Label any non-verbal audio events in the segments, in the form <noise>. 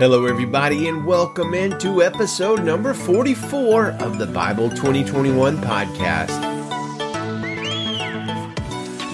Hello, everybody, and welcome into episode number 44 of the Bible 2021 podcast.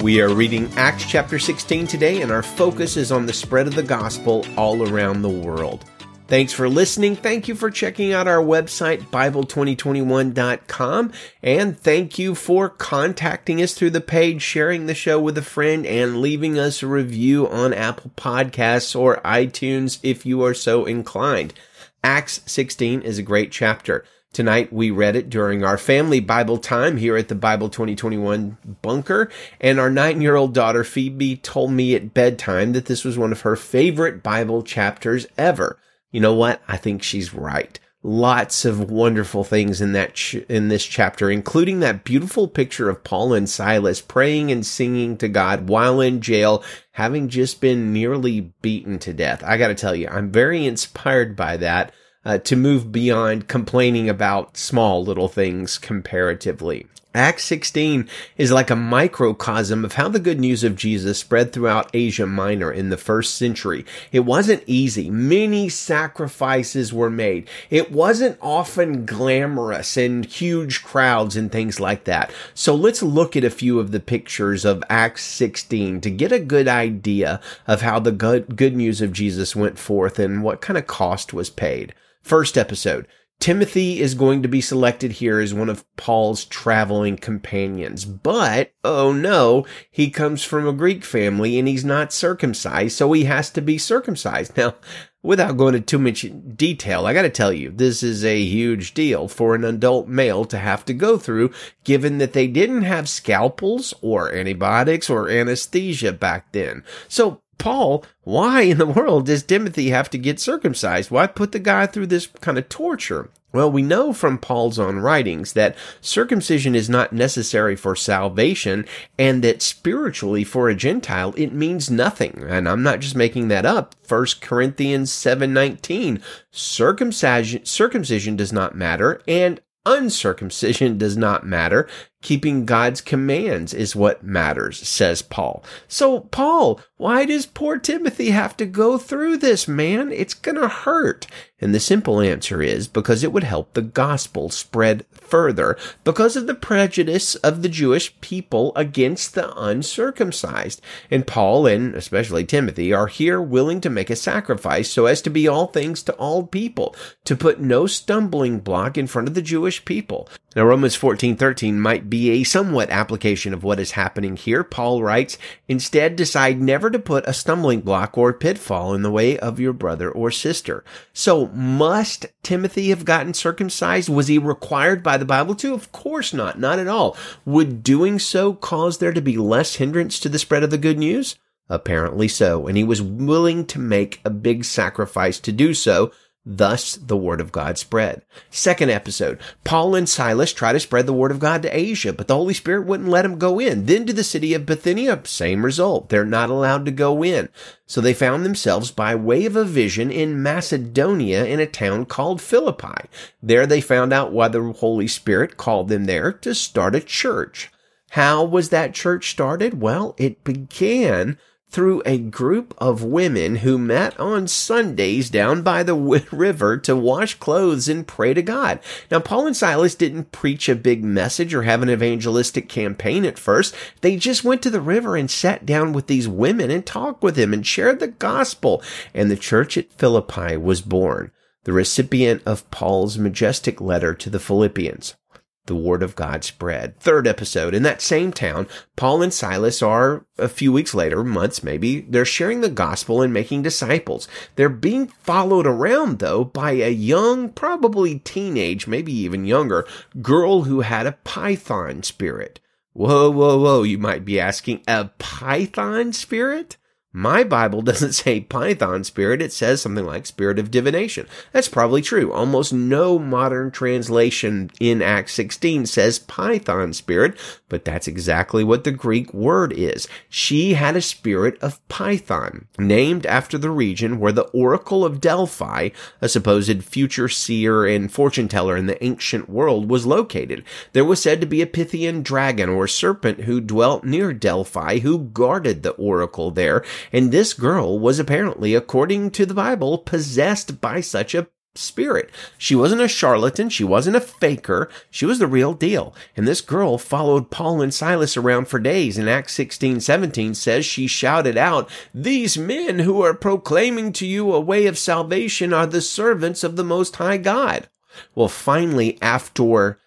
We are reading Acts chapter 16 today, and our focus is on the spread of the gospel all around the world. Thanks for listening. Thank you for checking out our website, Bible2021.com. And thank you for contacting us through the page, sharing the show with a friend, and leaving us a review on Apple Podcasts or iTunes if you are so inclined. Acts 16 is a great chapter. Tonight we read it during our family Bible time here at the Bible 2021 bunker. And our nine year old daughter Phoebe told me at bedtime that this was one of her favorite Bible chapters ever you know what? I think she's right. Lots of wonderful things in that ch- in this chapter, including that beautiful picture of Paul and Silas praying and singing to God while in jail, having just been nearly beaten to death. I got to tell you, I'm very inspired by that. Uh, to move beyond complaining about small little things comparatively. Acts 16 is like a microcosm of how the good news of Jesus spread throughout Asia Minor in the first century. It wasn't easy. Many sacrifices were made. It wasn't often glamorous and huge crowds and things like that. So let's look at a few of the pictures of Acts 16 to get a good idea of how the good, good news of Jesus went forth and what kind of cost was paid. First episode. Timothy is going to be selected here as one of Paul's traveling companions. But, oh no, he comes from a Greek family and he's not circumcised, so he has to be circumcised. <laughs> Now, without going into too much detail, I gotta tell you, this is a huge deal for an adult male to have to go through, given that they didn't have scalpels or antibiotics or anesthesia back then. So Paul, why in the world does Timothy have to get circumcised? Why put the guy through this kind of torture? Well, we know from Paul's own writings that circumcision is not necessary for salvation and that spiritually for a Gentile it means nothing. And I'm not just making that up. 1 Corinthians 7:19 circumcision circumcision does not matter and uncircumcision does not matter Keeping God's commands is what matters, says Paul. So, Paul, why does poor Timothy have to go through this, man? It's gonna hurt. And the simple answer is because it would help the gospel spread further because of the prejudice of the Jewish people against the uncircumcised. And Paul and especially Timothy are here willing to make a sacrifice so as to be all things to all people, to put no stumbling block in front of the Jewish people. Now, Romans 14:13 might be a somewhat application of what is happening here. Paul writes, "Instead, decide never to put a stumbling block or pitfall in the way of your brother or sister." So, must Timothy have gotten circumcised? Was he required by the Bible to? Of course not, not at all. Would doing so cause there to be less hindrance to the spread of the good news? Apparently so, and he was willing to make a big sacrifice to do so Thus, the word of God spread. Second episode, Paul and Silas try to spread the word of God to Asia, but the Holy Spirit wouldn't let them go in. Then to the city of Bithynia, same result. They're not allowed to go in. So they found themselves by way of a vision in Macedonia in a town called Philippi. There they found out why the Holy Spirit called them there to start a church. How was that church started? Well, it began through a group of women who met on Sundays down by the <laughs> river to wash clothes and pray to God. Now, Paul and Silas didn't preach a big message or have an evangelistic campaign at first. They just went to the river and sat down with these women and talked with them and shared the gospel. And the church at Philippi was born, the recipient of Paul's majestic letter to the Philippians the word of God spread. Third episode, in that same town, Paul and Silas are a few weeks later, months maybe, they're sharing the gospel and making disciples. They're being followed around though by a young, probably teenage, maybe even younger, girl who had a python spirit. Whoa, whoa, whoa, you might be asking, a python spirit? My Bible <laughs> doesn't say Python spirit, it says something like spirit of divination. That's probably true. Almost no modern translation in Acts 16 says Python spirit, but that's exactly what the Greek word is. She had a spirit of Python, named after the region where the Oracle of Delphi, a supposed future seer and fortune teller in the ancient world, was located. There was said to be a Pythian dragon or serpent who dwelt near Delphi who guarded the oracle there And this girl was apparently, according to the Bible, possessed by such a spirit. She wasn't a charlatan. She wasn't a faker. She was the real deal. And this girl followed Paul and Silas around for days. And Acts 16, 17 says she shouted out, These men who are proclaiming to you a way of salvation are the servants of the Most High God. Well, finally, after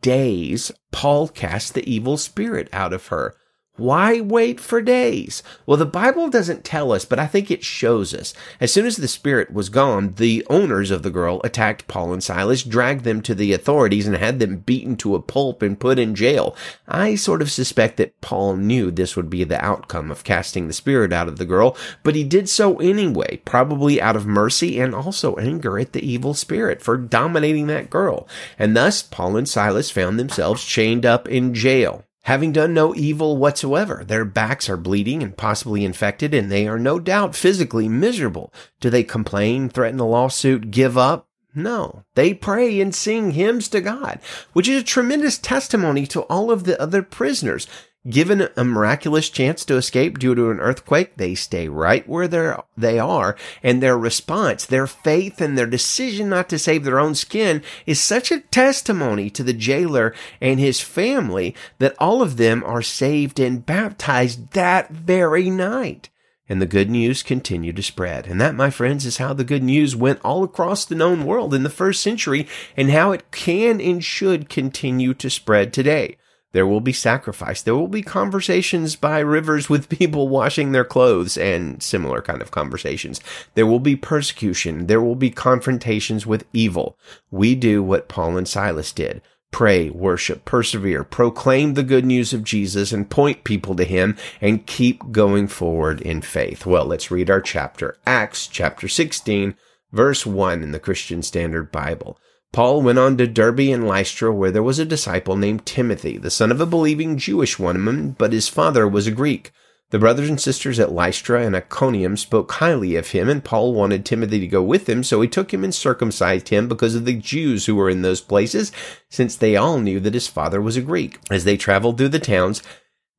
days, Paul cast the evil spirit out of her. Why wait for days? Well, the Bible doesn't tell us, but I think it shows us. As soon as the spirit was gone, the owners of the girl attacked Paul and Silas, dragged them to the authorities, and had them beaten to a pulp and put in jail. I sort of suspect that Paul knew this would be the outcome of casting the spirit out of the girl, but he did so anyway, probably out of mercy and also anger at the evil spirit for dominating that girl. And thus, Paul and Silas found themselves chained up in jail having done no evil whatsoever. Their backs are bleeding and possibly infected, and they are no doubt physically miserable. Do they complain, threaten a lawsuit, give up? No, they pray and sing hymns to God, which is a tremendous testimony to all of the other prisoners. Given a miraculous chance to escape due to an earthquake, they stay right where they're, they are, and their response, their faith, and their decision not to save their own skin is such a testimony to the jailer and his family that all of them are saved and baptized that very night. And the good news continued to spread. And that, my friends, is how the good news went all across the known world in the first century and how it can and should continue to spread today. There will be sacrifice. There will be conversations by rivers with people <laughs> washing their clothes and similar kind of conversations. There will be persecution. There will be confrontations with evil. We do what Paul and Silas did. Pray, worship, persevere, proclaim the good news of Jesus and point people to him and keep going forward in faith. Well, let's read our chapter. Acts chapter 16, verse 1 in the Christian Standard Bible. Paul went on to Derbe and Lystra, where there was a disciple named Timothy, the son of a believing Jewish woman, but his father was a Greek. The brothers and sisters at Lystra and Iconium spoke highly of him, and Paul wanted Timothy to go with him, so he took him and circumcised him because of the Jews who were in those places, since they all knew that his father was a Greek. As they traveled through the towns,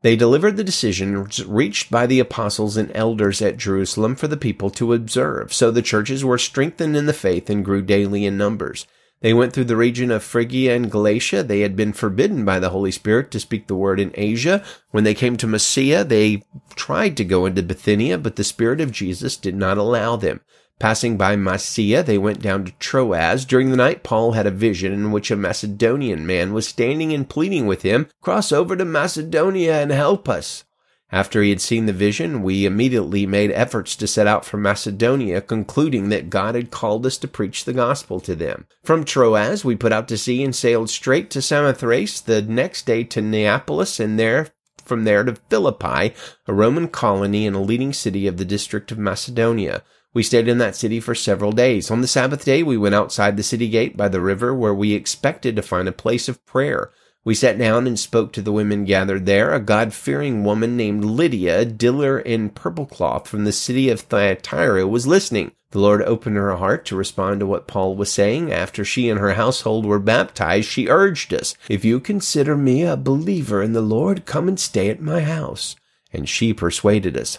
they delivered the decisions reached by the apostles and elders at Jerusalem for the people to observe. So the churches were strengthened in the faith and grew daily in numbers. They went through the region of Phrygia and Galatia. They had been forbidden by the Holy Spirit to speak the word in Asia. When they came to Mysia, they tried to go into Bithynia, but the Spirit of Jesus did not allow them. Passing by Mysia, they went down to Troas. During the night, Paul had a vision in which a Macedonian man was standing and pleading with him, Cross over to Macedonia and help us. After he had seen the vision, we immediately made efforts to set out for Macedonia, concluding that God had called us to preach the gospel to them. From Troas, we put out to sea and sailed straight to Samothrace, the next day to Neapolis, and there from there to Philippi, a Roman colony and a leading city of the district of Macedonia. We stayed in that city for several days. On the Sabbath day, we went outside the city gate by the river where we expected to find a place of prayer. We sat down and spoke to the women gathered there. A God fearing woman named Lydia, dealer in purple cloth from the city of Thyatira, was listening. The Lord opened her heart to respond to what Paul was saying. After she and her household were baptized, she urged us, If you consider me a believer in the Lord, come and stay at my house. And she persuaded us.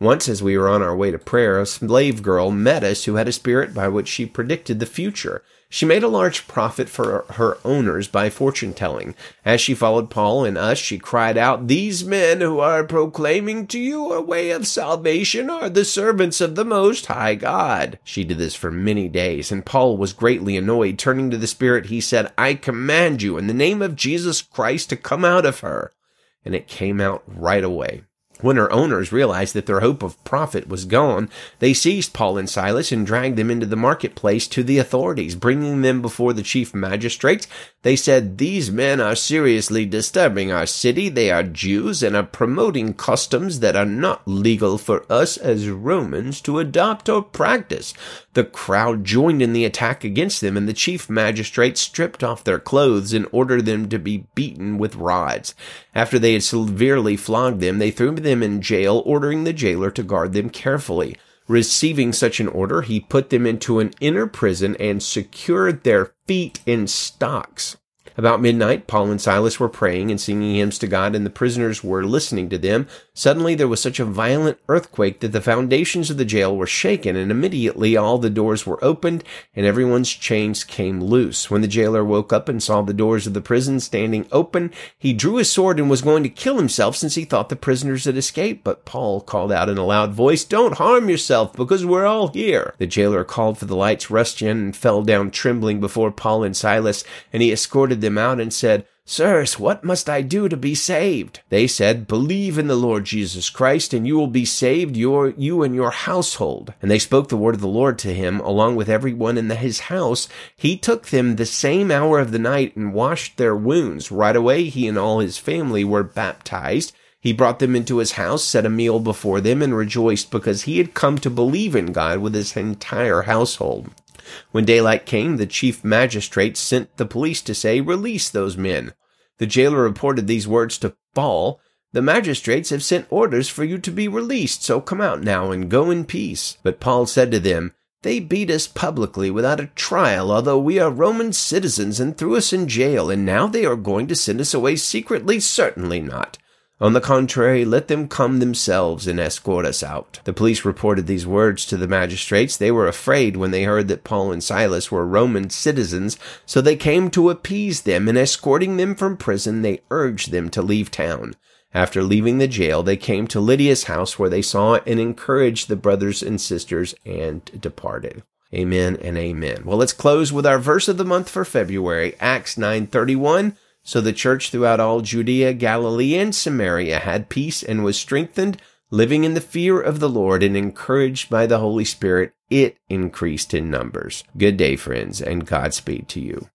Once, as we were on our way to prayer, a slave girl met us who had a spirit by which she predicted the future. She made a large profit for her owners by fortune telling. As she followed Paul and us, she cried out, These men who are proclaiming to you a way of salvation are the servants of the Most High God. She did this for many days, and Paul was greatly annoyed. Turning to the Spirit, he said, I command you in the name of Jesus Christ to come out of her. And it came out right away. When her owners realized that their hope of profit was gone, they seized Paul and Silas and dragged them into the marketplace to the authorities. Bringing them before the chief magistrates, they said, These men are seriously disturbing our city. They are Jews and are promoting customs that are not legal for us as Romans to adopt or practice. The crowd joined in the attack against them, and the chief magistrate stripped off their clothes and ordered them to be beaten with rods. After they had severely flogged them, they threw them in jail, ordering the jailer to guard them carefully. Receiving such an order, he put them into an inner prison and secured their feet in stocks. About midnight, Paul and Silas were praying and singing hymns to God, and the prisoners were listening to them. Suddenly there was such a violent earthquake that the foundations of the jail were shaken, and immediately all the doors were opened, and everyone's chains came loose. When the jailer woke up and saw the doors of the prison standing open, he drew his sword and was going to kill himself since he thought the prisoners had escaped. But Paul called out in a loud voice, Don't harm yourself, because we're all here. The jailer called for the lights, rushed in, and fell down trembling before Paul and Silas, and he escorted them out and said, Sirs, what must I do to be saved? They said, Believe in the Lord Jesus Christ, and you will be saved, your, you and your household. And they spoke the word of the Lord to him, along with everyone in the, his house. He took them the same hour of the night and washed their wounds. Right away, he and all his family were baptized. He brought them into his house, set a meal before them, and rejoiced because he had come to believe in God with his entire household. When daylight came, the chief magistrate sent the police to say, Release those men. The jailer reported these words to Paul. The magistrates have sent orders for you to be released, so come out now and go in peace. But Paul said to them, They beat us publicly without a trial, although we are Roman citizens, and threw us in jail, and now they are going to send us away secretly? Certainly not. On the contrary, let them come themselves and escort us out. The police reported these words to the magistrates. They were afraid when they heard that Paul and Silas were Roman citizens, so they came to appease them, and escorting them from prison, they urged them to leave town. After leaving the jail, they came to Lydia's house where they saw and encouraged the brothers and sisters and departed. Amen and amen. Well, let's close with our verse of the month for February, Acts 931. So the church throughout all Judea, Galilee, and Samaria had peace and was strengthened, living in the fear of the Lord and encouraged by the Holy Spirit. It increased in numbers. Good day, friends, and Godspeed to you.